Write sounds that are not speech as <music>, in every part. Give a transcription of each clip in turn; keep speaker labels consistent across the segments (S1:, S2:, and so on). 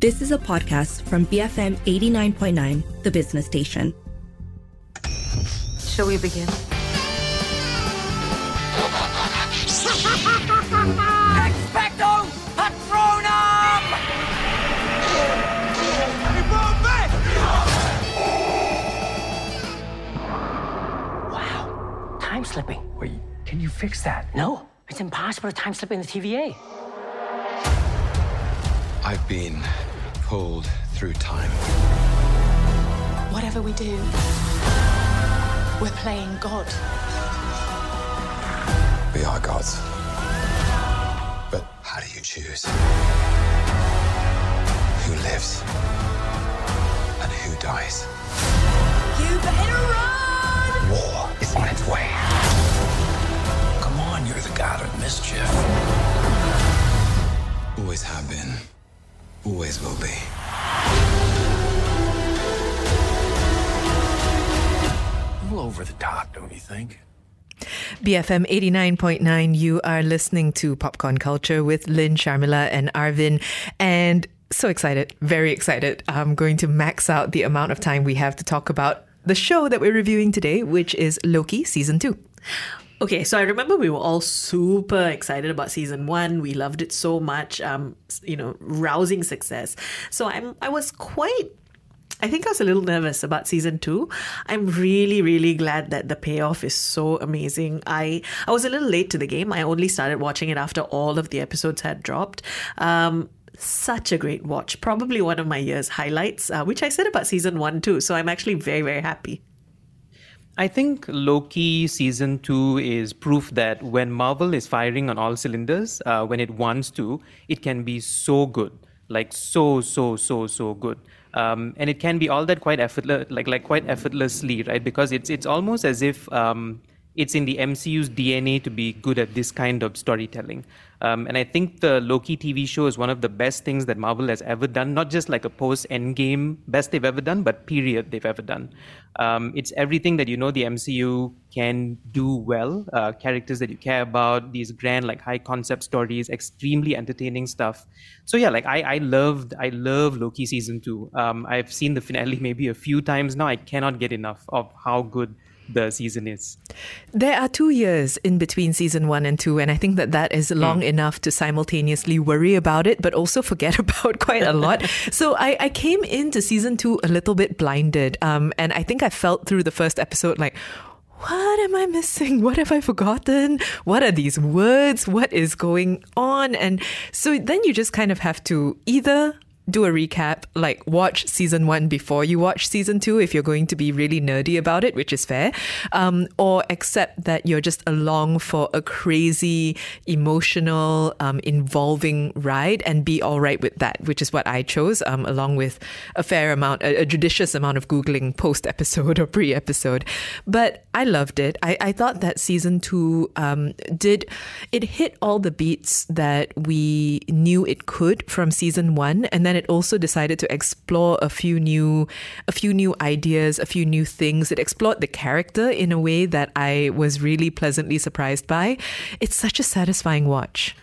S1: This is a podcast from BFM 89.9, the business station.
S2: Shall we begin?
S3: Expecto Patronum!
S4: Wow, time slipping.
S5: Wait, can you fix that?
S4: No, it's impossible to time slip in the TVA.
S6: I've been pulled through time.
S2: Whatever we do, we're playing God.
S6: We are gods. But how do you choose? Who lives and who dies?
S2: You better run!
S5: War is on its way. Come on, you're the god of mischief.
S6: Always have been. Always will be.
S5: A little over the top, don't you think?
S7: BFM 89.9, you are listening to Popcorn Culture with Lynn, Sharmila, and Arvin. And so excited, very excited. I'm going to max out the amount of time we have to talk about the show that we're reviewing today, which is Loki Season 2.
S8: Okay, so I remember we were all super excited about season one. We loved it so much. Um, you know, rousing success. So I'm I was quite I think I was a little nervous about season two. I'm really, really glad that the payoff is so amazing. I I was a little late to the game. I only started watching it after all of the episodes had dropped. Um, such a great watch. Probably one of my year's highlights, uh, which I said about season one too. So I'm actually very, very happy.
S9: I think Loki season two is proof that when Marvel is firing on all cylinders, uh, when it wants to, it can be so good, like so, so, so, so good. Um, and it can be all that quite effortless, like like quite effortlessly, right? Because it's it's almost as if um, it's in the MCU's DNA to be good at this kind of storytelling. Um, and I think the Loki TV show is one of the best things that Marvel has ever done, not just like a post Endgame best they've ever done, but period they've ever done. Um, it's everything that you know the MCU can do well, uh, characters that you care about, these grand, like high concept stories, extremely entertaining stuff. So yeah, like I, I loved, I love Loki season two. Um, I've seen the finale <laughs> maybe a few times now. I cannot get enough of how good the season is.
S7: There are two years in between season one and two, and I think that that is long enough to simultaneously worry about it, but also forget <laughs> about quite a lot. <laughs> so I, I came into season two a little bit blinded, um, and I think I felt through the first episode like, what am I missing? <laughs> What have I forgotten? What are these words? What is going on? And so then you just kind of have to either do a recap, like watch season one before you watch season two if you're going to be really nerdy about it, which is fair, um, or accept that you're just along for a crazy, emotional, um, involving ride and be all right with that, which is what I chose, um, along with a fair amount, a, a judicious amount of Googling post episode <laughs> or pre episode. But I loved it. I, I thought that season two um, did, it hit all the beats that we knew it could from season one. And then it also decided to explore a few new a few new ideas, a few new things. It explored the character in a way that I was really pleasantly surprised by. It's such a satisfying watch.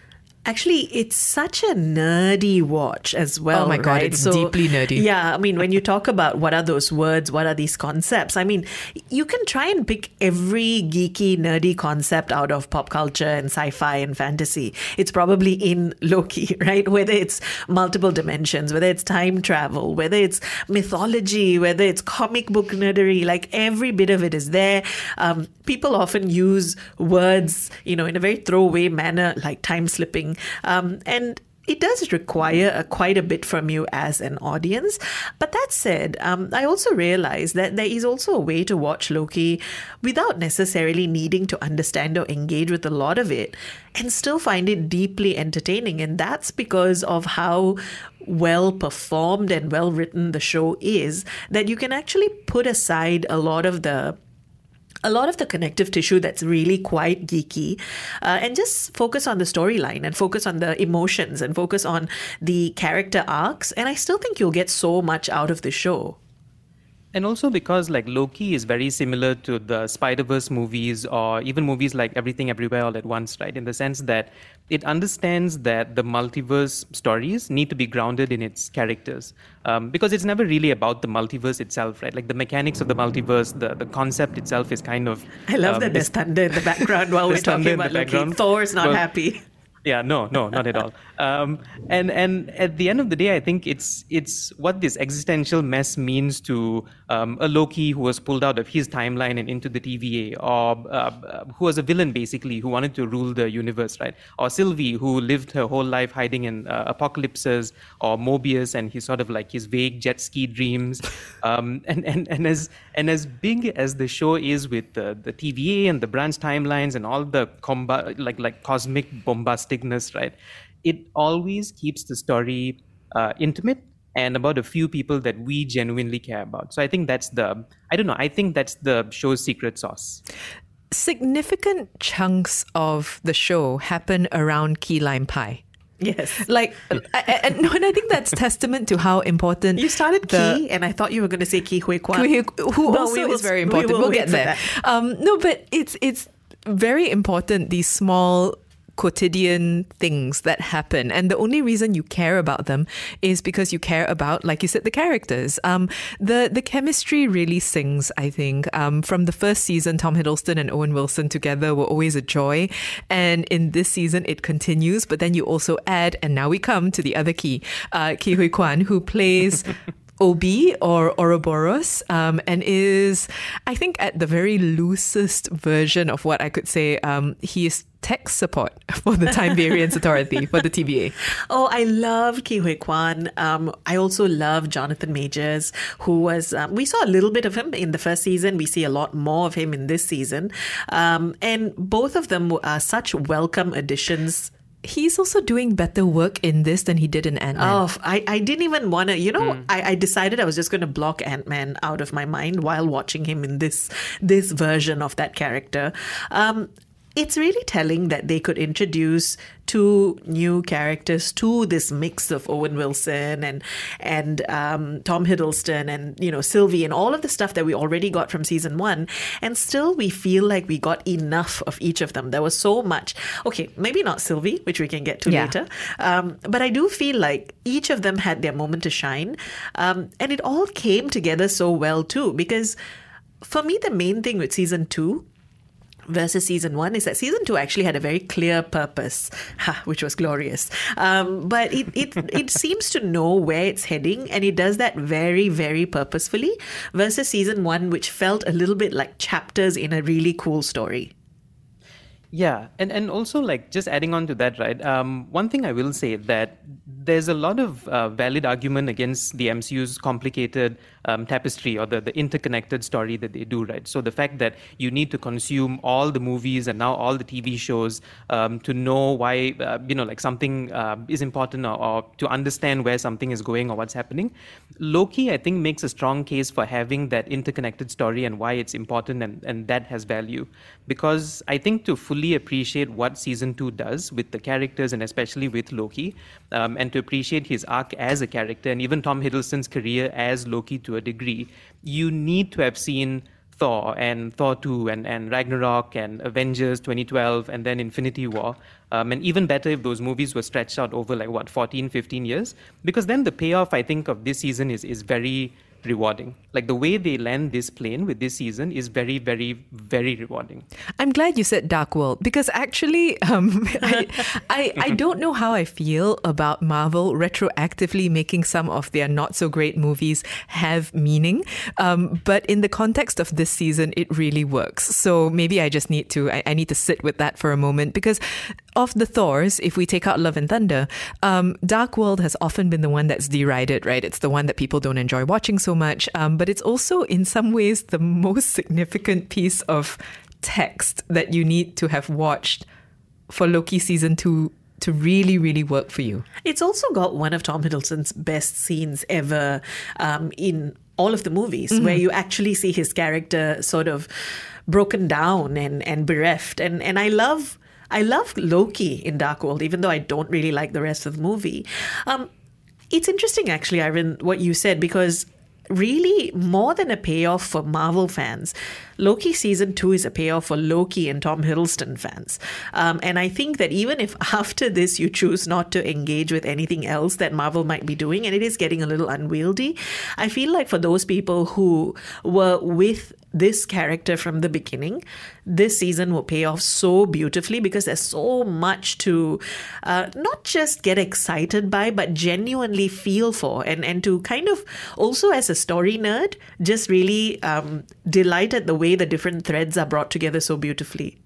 S8: Actually, it's such a nerdy watch as well.
S7: Oh my God,
S8: right?
S7: it's deeply nerdy.
S8: Yeah, I mean, when you talk about what are those words, what are these concepts, I mean, you can try and pick every geeky, nerdy concept out of pop culture and sci fi and fantasy. It's probably in Loki, <laughs> right? Whether it's multiple dimensions, whether it's time travel, whether it's mythology, whether it's comic book nerdery, like every bit of it is there. Um, people often use words, you know, in a very throwaway manner, like time slipping. Um, and it does require a, quite a bit from you as an audience. But that said, um, I also realize that there is also a way to watch Loki without necessarily needing to understand or engage with a lot of it and still find it deeply entertaining. And that's because of how well performed and well written the show is that you can actually put aside a lot of the a lot of the connective tissue that's really quite geeky uh, and just focus on the storyline and focus on the emotions and focus on the character arcs. And I still think you'll get so much out of the show.
S9: And also because like Loki is very similar to the Spider Verse movies or even movies like Everything Everywhere All at Once, right? In the sense that it understands that the multiverse stories need to be grounded in its characters um, because it's never really about the multiverse itself, right? Like the mechanics of the multiverse, the, the concept itself is kind of.
S8: I love
S9: um,
S8: that there's thunder in the background while <laughs> we're talking about Loki. Thor's not
S9: Well,
S8: happy.
S9: Yeah no no not at all. <laughs> Um, and and at the end of the day i think it's it's what this existential mess means to um, a loki who was pulled out of his timeline and into the tva or uh, who was a villain basically who wanted to rule the universe right? Or sylvie who lived her whole life hiding in uh, apocalypses or mobius and his sort of like his vague jet ski dreams. <laughs> Um, and, and and as and as big as the show is with the, tva and the branch timelines and all the like like cosmic bombasticness right it always keeps the story uh, intimate and about a few people that we genuinely care about so i think that's the i don't know i think that's the show's secret sauce
S7: Significant chunks of the show happen around key lime pie.
S8: Yes.
S7: Like, I- I- and, no, and I think that's testament to how important
S8: You started
S7: the-
S8: Key, and I thought you were going to say Ke Huy Quan.
S7: who, who
S8: But
S7: also
S8: will-
S7: is very
S8: we
S7: important.
S8: will
S7: we'll get there. Um, no, but it's it's very important. These small quotidian things that happen. And the only reason you care about them is because you care about like you said the characters. Um the the chemistry really sings i think. Um from the first season tom hiddleston and owen wilson together were always a joy. And in this season it continues but then you also add and now we come to the other key uh ke huy quan who plays <laughs> O.B. or Ouroboros, um, and is, I think, at the very loosest version of what I could say, um, he is tech support <laughs> for the Time Variance <laughs> Authority for the TVA.
S8: Oh, I love Ke Huy Quan. Um, I also love Jonathan Majors, who was, um, we saw a little bit of him in the first season. We see a lot more of him in this season. Um, and both of them are such welcome additions
S7: He's also doing better work in this than he did in Ant Man.
S8: Oh, I, I didn't even want to, you know, I, I decided I was just going to block Ant Man out of my mind while watching him in this this version of that character. Um, it's really telling that they could introduce two new characters to this mix of Owen Wilson and and um, Tom Hiddleston and you know Sylvie and all of the stuff that we already got from season one, and still we feel like we got enough of each of them. There was so much. Okay, maybe not Sylvie, which we can get to
S7: Yeah.
S8: later, um, but I do feel like each of them had their moment to shine, um, and it all came together so well too. Because for me, the main thing with season two versus season one is that season two actually had a very clear purpose, <laughs> which was glorious. Um, but it, it <laughs> it seems to know where it's heading, and it does that very very purposefully. Versus season one, which felt a little bit like chapters in a really cool story.
S9: Yeah, and and also like just adding on to that, right? Um, one thing I will say that there's a lot of uh, valid argument against the MCU's complicated um, tapestry or the, the interconnected story that they do, right? So the fact that you need to consume all the movies and now all the TV shows um, to know why, uh, you know, like something uh, is important or, or to understand where something is going or what's happening. Loki, I think, makes a strong case for having that interconnected story and why it's important and, and that has value. Because I think to fully appreciate what season two does with the characters and especially with Loki, um, and to appreciate his arc as a character and even Tom Hiddleston's career as Loki to a degree, you need to have seen Thor and Thor 2 and, and Ragnarok and Avengers 2012 and then Infinity War. Um, and even better if those movies were stretched out over like what, 14, 15 years? Because then the payoff, I think, of this season is, is very rewarding. Like the way they land this plane with this season is very, very, very rewarding.
S7: I'm glad you said Dark World because actually, um, <laughs> I, I I <laughs> don't know how I feel about Marvel retroactively making some of their not so great movies have meaning. Um, but in the context of this season, it really works. So maybe I just need to I, I need to sit with that for a moment because of the Thors, if we take out Love and Thunder, um, Dark World has often been the one that's derided, right? It's the one that people don't enjoy watching so much, um, but it's also in some ways the most significant piece of text that you need to have watched for Loki season two to really, really work for you.
S8: It's also got one of Tom Hiddleston's best scenes ever um, in all of the movies, where you actually see his character sort of broken down and, and bereft. And and I love I love Loki in Dark World, even though I don't really like the rest of the movie. Um, it's interesting, actually, Arvin, what you said, because really more than a payoff for Marvel fans. Loki season two is a payoff for Loki and Tom Hiddleston fans. Um, and I think that even if <laughs> after this you choose not to engage with anything else that Marvel might be doing, and it is getting a little unwieldy, I feel like for those people who were with this character from the beginning, this season will pay off so beautifully because there's so much to uh, not just get excited by, but genuinely feel for, and and to kind of also as a story nerd, just really um, delight at the way the different threads are brought together so beautifully.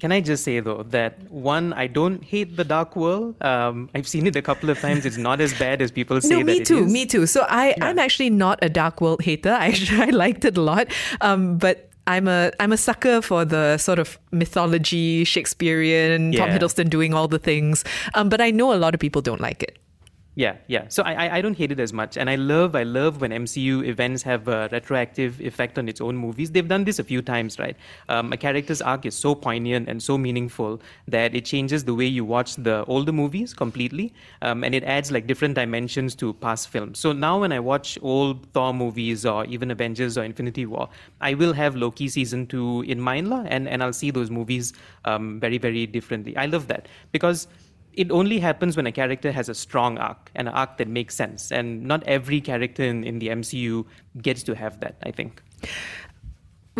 S9: Can I just say though that one, I don't hate the Dark World. Um, I've seen it a couple of times. It's not as bad as people <laughs> say.
S7: No, me
S9: that
S7: too.
S9: It is.
S7: Me too. So I,
S9: Yeah.
S7: I'm actually not a Dark World hater. I, <laughs> I liked it a lot, um, but. I'm a I'm a sucker for the sort of mythology Shakespearean Tom Hiddleston doing all the things, um, but I know a lot of people don't like it.
S9: Yeah, yeah. So I, I- don't hate it as much, and I love I love when MCU events have a retroactive effect on its own movies. They've done this a few times, right? Um, a character's arc is so poignant and so meaningful that it changes the way you watch the older movies completely, um, and it adds like different dimensions to past films. So now when I watch old Thor movies or even Avengers or Infinity War, I will have Loki season two in mind, and and I'll see those movies um, very very differently. I love that because it only happens when a character has a strong arc an arc that makes sense. And not every character in, in the MCU gets to have that, I think.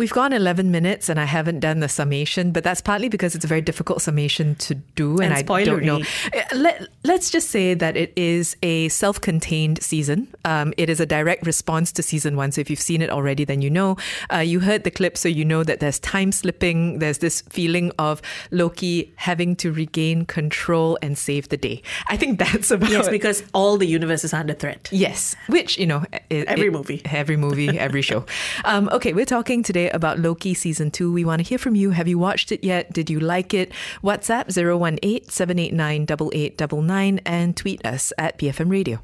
S7: We've gone 11 minutes and I haven't done the summation, but that's partly because it's a very difficult summation to do and,
S8: And
S7: I don't know. Uh, Let, let's just say that it is a self contained season. Um, it is a direct response to season one. So if you've seen it already, then you know. Uh, you heard the clip, so you know that there's time slipping. There's this feeling of Loki having to regain control and save the day. I think that's about
S8: Yes, because all the universe is under threat.
S7: Yes, which you know, it,
S8: Every
S7: it-
S8: movie.
S7: every movie, every show. <laughs> Um, okay, we're talking today about Loki season two. We want to hear from you. Have you watched it yet? Did you like it? WhatsApp 018-789-8899 and tweet us at BFM Radio.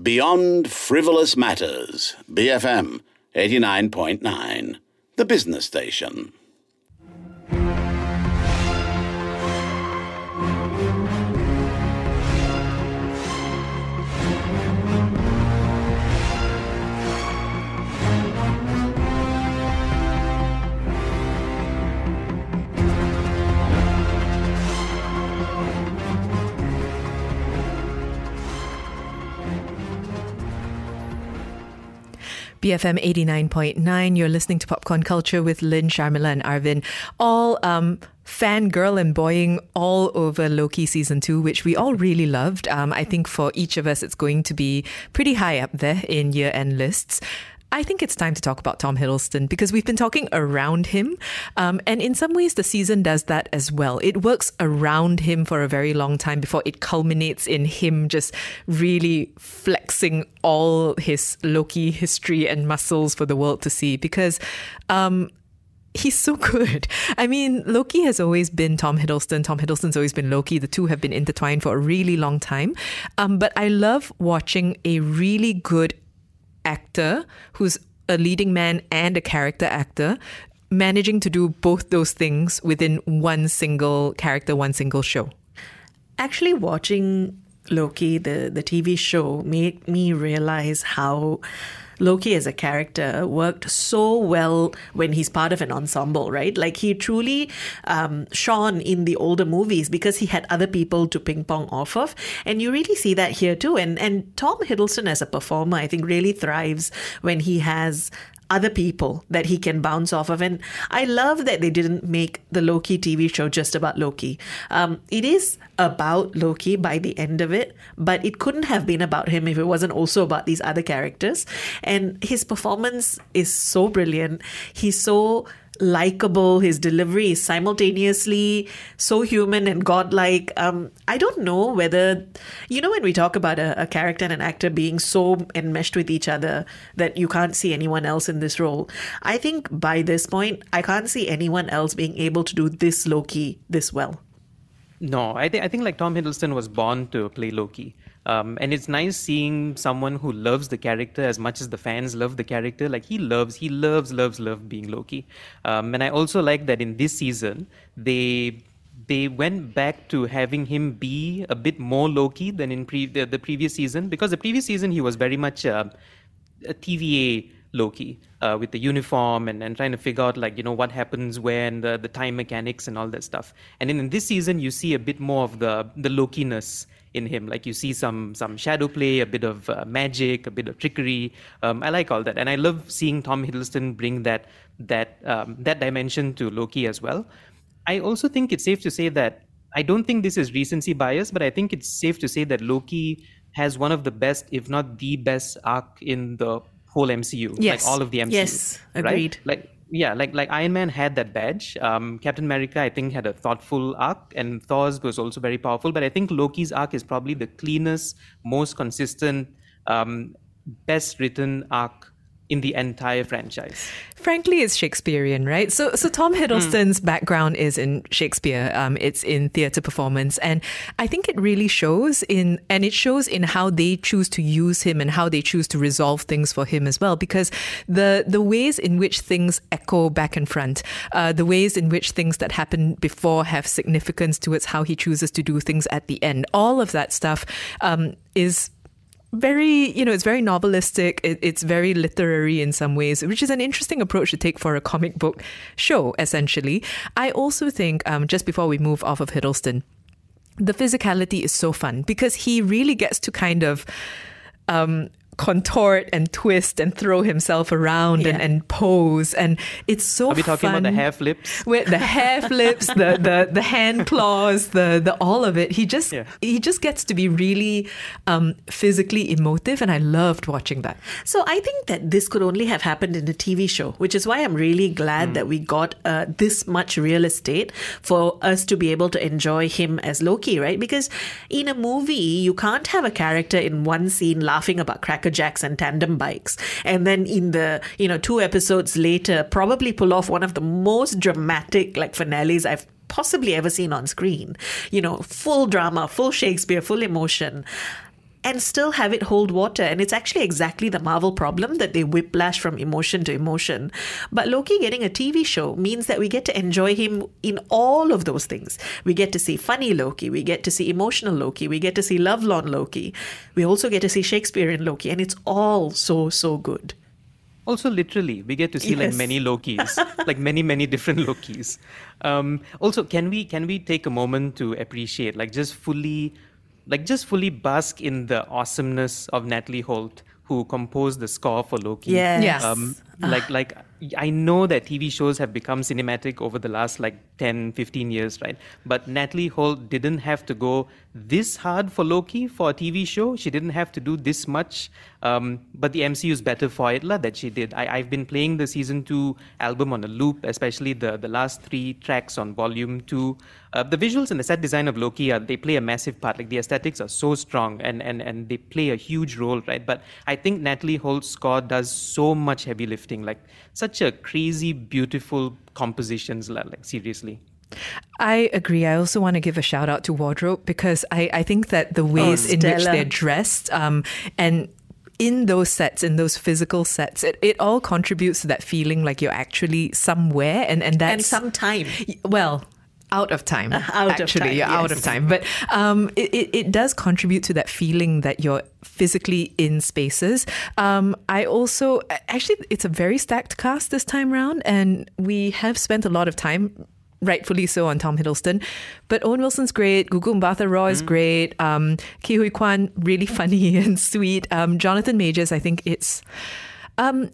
S10: Beyond Frivolous Matters, BFM 89.9, the business station.
S7: BFM 89.9. You're listening to Popcorn Culture with Lynn, Sharmila, and Arvin. All um, fangirl and boying all over Loki season two, which we all really loved. Um, I think for each of us, it's going to be pretty high up there in year end lists. I think it's time to talk about Tom Hiddleston because we've been talking around him. Um, and in some ways, the season does that as well. It works around him for a very long time before it culminates in him just really flexing all his Loki history and muscles for the world to see because. Um, He's so <laughs> good. I mean, Loki has always been Tom Hiddleston. Tom Hiddleston's always been Loki. The two have been intertwined for a really long time. Um, but I love watching a really good actor who's a leading man and a character actor managing to do both those things within one single character, one single show.
S8: Actually, watching Loki, the, the TV show, made me realize how Loki as a character worked so well when he's part of an ensemble, right? Like he truly um, shone in the older movies because he had other people to ping pong off of, and you really see that here too. And and Tom Hiddleston as a performer, I think, really thrives when he has other people that he can bounce off of. And I love that they didn't make the Loki TV show just about Loki. Um, it is about Loki by the end of it, but it couldn't have been about him if it wasn't also about these other characters. And his performance is so brilliant. He's so likable. His delivery is simultaneously so human and godlike. Um, I don't know whether, you know, when we talk about a, a character and an actor being so enmeshed with each other that you can't see anyone else in this role, I think by this point, I can't see anyone else being able to do this Loki this well.
S9: No, I, think I think like Tom Hiddleston was born to play Loki. Um, and it's nice seeing someone who loves the character as much as the fans love the character. Like he loves, he loves, loves, loves being Loki. Um, and I also like that in this season they they went back to having him be a bit more Loki than in pre- the, the previous season because the previous season he was very much. Uh, a TVA Loki uh, with the uniform and, and trying to figure out like you know what happens when the, the time mechanics and all that stuff. And then in this season, you see a bit more of the the Lokiness in him. Like you see some some shadow play, a bit of uh, magic, a bit of trickery. Um, I like all that, and I love seeing Tom Hiddleston bring that that um, that dimension to Loki as well. I also think it's safe to say that I don't think this is recency bias, but I think it's safe to say that Loki has one of the best, if not the best, arc in the whole MCU.
S8: Yes.
S9: Like all of the MCU.
S8: Yes,
S9: right?
S8: agreed.
S9: Like yeah, like like Iron Man had that badge. Um, Captain America, I think, had a thoughtful arc, and Thor's was also very powerful. But I think Loki's arc is probably the cleanest, most consistent, um, best written arc in the entire franchise.
S7: Frankly, it's Shakespearean, right? So, so Tom Hiddleston's background is in Shakespeare. Um, it's in theatre performance, and I think it really shows in, and it shows in how they choose to use him and how they choose to resolve things for him as well. Because the the ways in which things echo back and front, uh, the ways in which things that happened before have significance towards how he chooses to do things at the end. All of that stuff um, is very you know it's very novelistic. It, it's very literary in some ways which is an interesting approach to take for a comic book show essentially. I also think um, just before we move off of hiddleston the physicality is so fun because he really gets to kind of um, contort and twist and throw himself around and,
S8: Yeah.
S7: and pose and it's so
S9: Are we talking
S7: fun
S9: about the hair flips?
S7: with the hair flips, the, the the hand <laughs> claws, the the all of it. He just
S9: Yeah.
S7: he just gets to be really um, physically emotive, and I loved watching that.
S8: So I think that this could only have happened in a TV show, which is why I'm really glad that we got uh, this much real estate for us to be able to enjoy him as Loki, right? Because in a movie, you can't have a character in one scene laughing about Cracker Jacks and tandem bikes, and then in the you know two episodes later, probably pull off one of the most dramatic like finales I've possibly ever seen on screen. You know, full drama, full Shakespeare, full emotion and still have it hold water. And it's actually exactly the Marvel problem that they whiplash from emotion to emotion. But Loki getting a TV show means that we get to enjoy him in all of those things. We get to see funny Loki, we get to see emotional Loki, we get to see lovelorn Loki, we also get to see Shakespearean Loki, and it's all so, so good.
S9: Also, literally, we get to see like many Lokis, <laughs> like many, many different Lokis. Um, also, can we can we take a moment to appreciate, like, just fully, like, just fully bask in the awesomeness of Natalie Holt, who composed the score for Loki.
S8: Yes.
S7: Yes.
S9: Um, like, like I know that TV shows have become cinematic over the last like 10, 15 years, right? But Natalie Holt didn't have to go this hard for Loki for a TV show. She didn't have to do this much. Um, but the MCU is better for it lah, that she did. I, I've been playing the season two album on a loop, especially the, the last three tracks on volume two. Uh, the visuals and the set design of Loki, are, they play a massive part. Like the aesthetics are so strong and, and, and they play a huge role, right? But I think Natalie Holt's score does so much heavy lifting, like such a crazy, beautiful compositions, like seriously.
S7: I agree. I also want to give a shout out to wardrobe because I, I think that the ways in which they're dressed um, and in those sets, in those physical sets, it, it all contributes to that feeling like you're actually somewhere and, and that's
S8: And some time.
S7: well out of time <laughs>
S8: out of
S7: actually
S8: time,
S7: you're out of time but um, it, it, it does contribute to that feeling that you're physically in spaces um, i also actually it's a very stacked cast this time round and we have spent a lot of time rightfully so on Tom Hiddleston. But Owen Wilson's great. Gugu Mbatha Raw is great. Um, Ke Huy Quan, really <laughs> funny and sweet. Um, Jonathan Majors, I think it's um,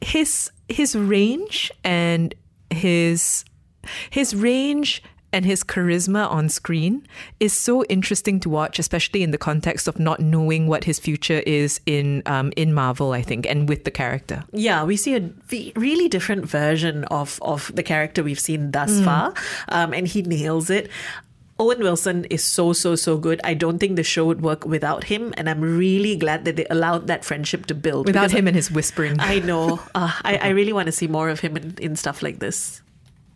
S7: his his range and his his range and his charisma on screen is so interesting to watch, especially in the context of not knowing what his future is in um, in Marvel, I think, and with the character.
S8: Yeah, we see a really different version of, of the character we've seen thus far, um, and he nails it. Owen Wilson is so, so, so good. I don't think the show would work without him, and I'm really glad that they allowed that friendship to build.
S7: Without him and his whispering.
S8: I know. <laughs> Uh, I, I really want to see more of him in, in stuff like this.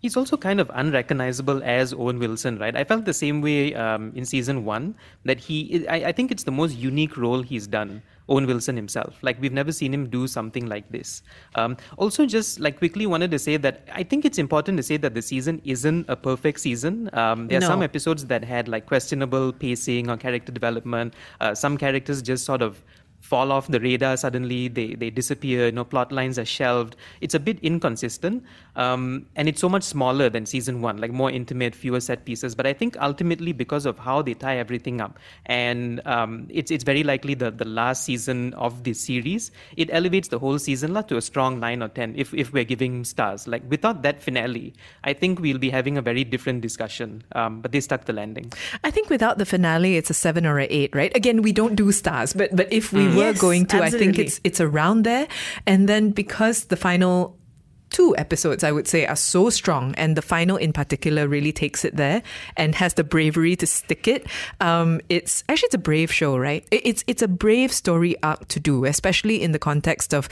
S9: He's also kind of unrecognizable as Owen Wilson, right? I felt the same way um, in season one that he, I, I think it's the most unique role he's done. Owen Wilson himself. Like we've never seen him do something like this. Um, also, just like quickly wanted to say that I think it's important to say that the season isn't a perfect season. Um, there are
S8: No.
S9: some episodes that had like questionable pacing or character development. Uh, some characters just sort of fall off the radar suddenly, they, they disappear, you know, plot lines are shelved. It's a bit inconsistent. Um, and it's so much smaller than season one, like more intimate, fewer set pieces. But I think ultimately because of how they tie everything up, and um, it's it's very likely the, the last season of this series, it elevates the whole season to a strong nine or ten if, if we're giving stars. Like without that finale, I think we'll be having a very different discussion. Um, but they stuck the landing.
S7: I think without the finale, it's a seven or an eight, right? Again, we don't do stars, but but if we mm were going to, absolutely. I think it's it's around there. And then because the final two episodes, I would say, are so strong, and the final in particular really takes it there and has the bravery to stick it. Um, it's actually it's a brave show, right? It's it's a brave story arc to do, especially in the context of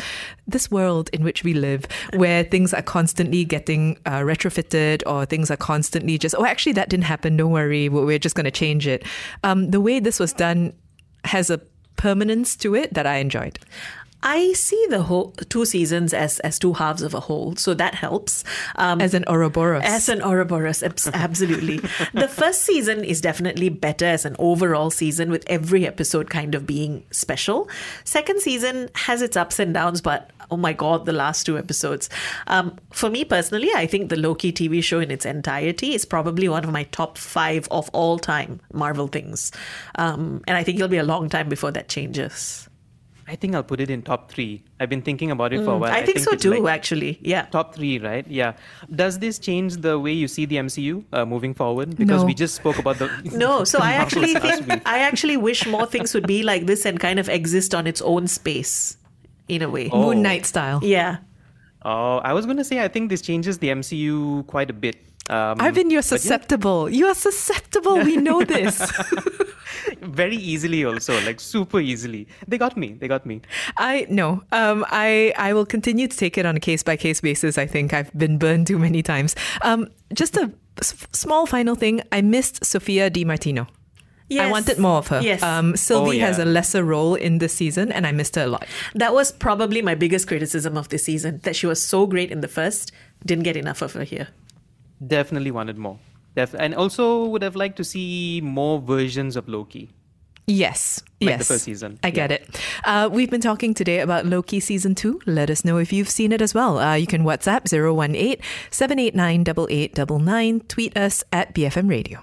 S7: this world in which we live, where things are constantly getting uh, retrofitted or things are constantly just oh, actually that didn't happen. Don't worry, we're just going to change it. Um, the way this was done has a permanence to it that I enjoyed.
S8: I see the whole two seasons as as two halves of a whole, so that helps.
S7: Um, as an Ouroboros,
S8: as an Ouroboros, absolutely. the <laughs> first season is definitely better as an overall season, with every episode kind of being special. Second season has its ups and downs, but oh my god, the last two episodes. Um, for me personally, I think the Loki TV show in its entirety is probably one of my top five of all time Marvel things, um, and I think it'll be a long time before that changes.
S9: I think I'll put it in top three. I've been thinking about it mm, for a mm, while.
S8: I, I think, think, so too, like actually. Yeah.
S9: Top three, right? Yeah. Does this change the way you see the MCU uh, moving forward? Because no. we just spoke about the. <laughs> <laughs>
S8: no, so I <laughs> actually think I actually wish more things would be like this and kind of exist on its own space, in a way.
S7: Oh. Moon Knight style.
S8: Yeah.
S9: Oh, I was going to say I think this changes the MCU quite a bit.
S7: Um, Arvin, you're susceptible. Yeah. You are susceptible. We know this. <laughs>
S9: very easily also like super easily they got me they got me
S7: i no um i i will continue to take it on a case by case basis i think i've been burned too many times um just a s- small final thing i missed sophia di martino Yes. I wanted more of her.
S8: Yes.
S7: Um, Sylvie oh, yeah. has a lesser role in this season, and I missed her a lot.
S8: That was probably my biggest criticism of this season that she was so great in the first, didn't get enough of her here.
S9: Definitely wanted more. Def- and also would have liked to see more versions of Loki.
S7: Yes.
S9: Like
S7: yes.
S9: the first season.
S7: I get it. Uh, we've been talking today about Loki season two. Let us know if you've seen it as well. Uh, you can WhatsApp 018 789 8899. Tweet us at BFM Radio.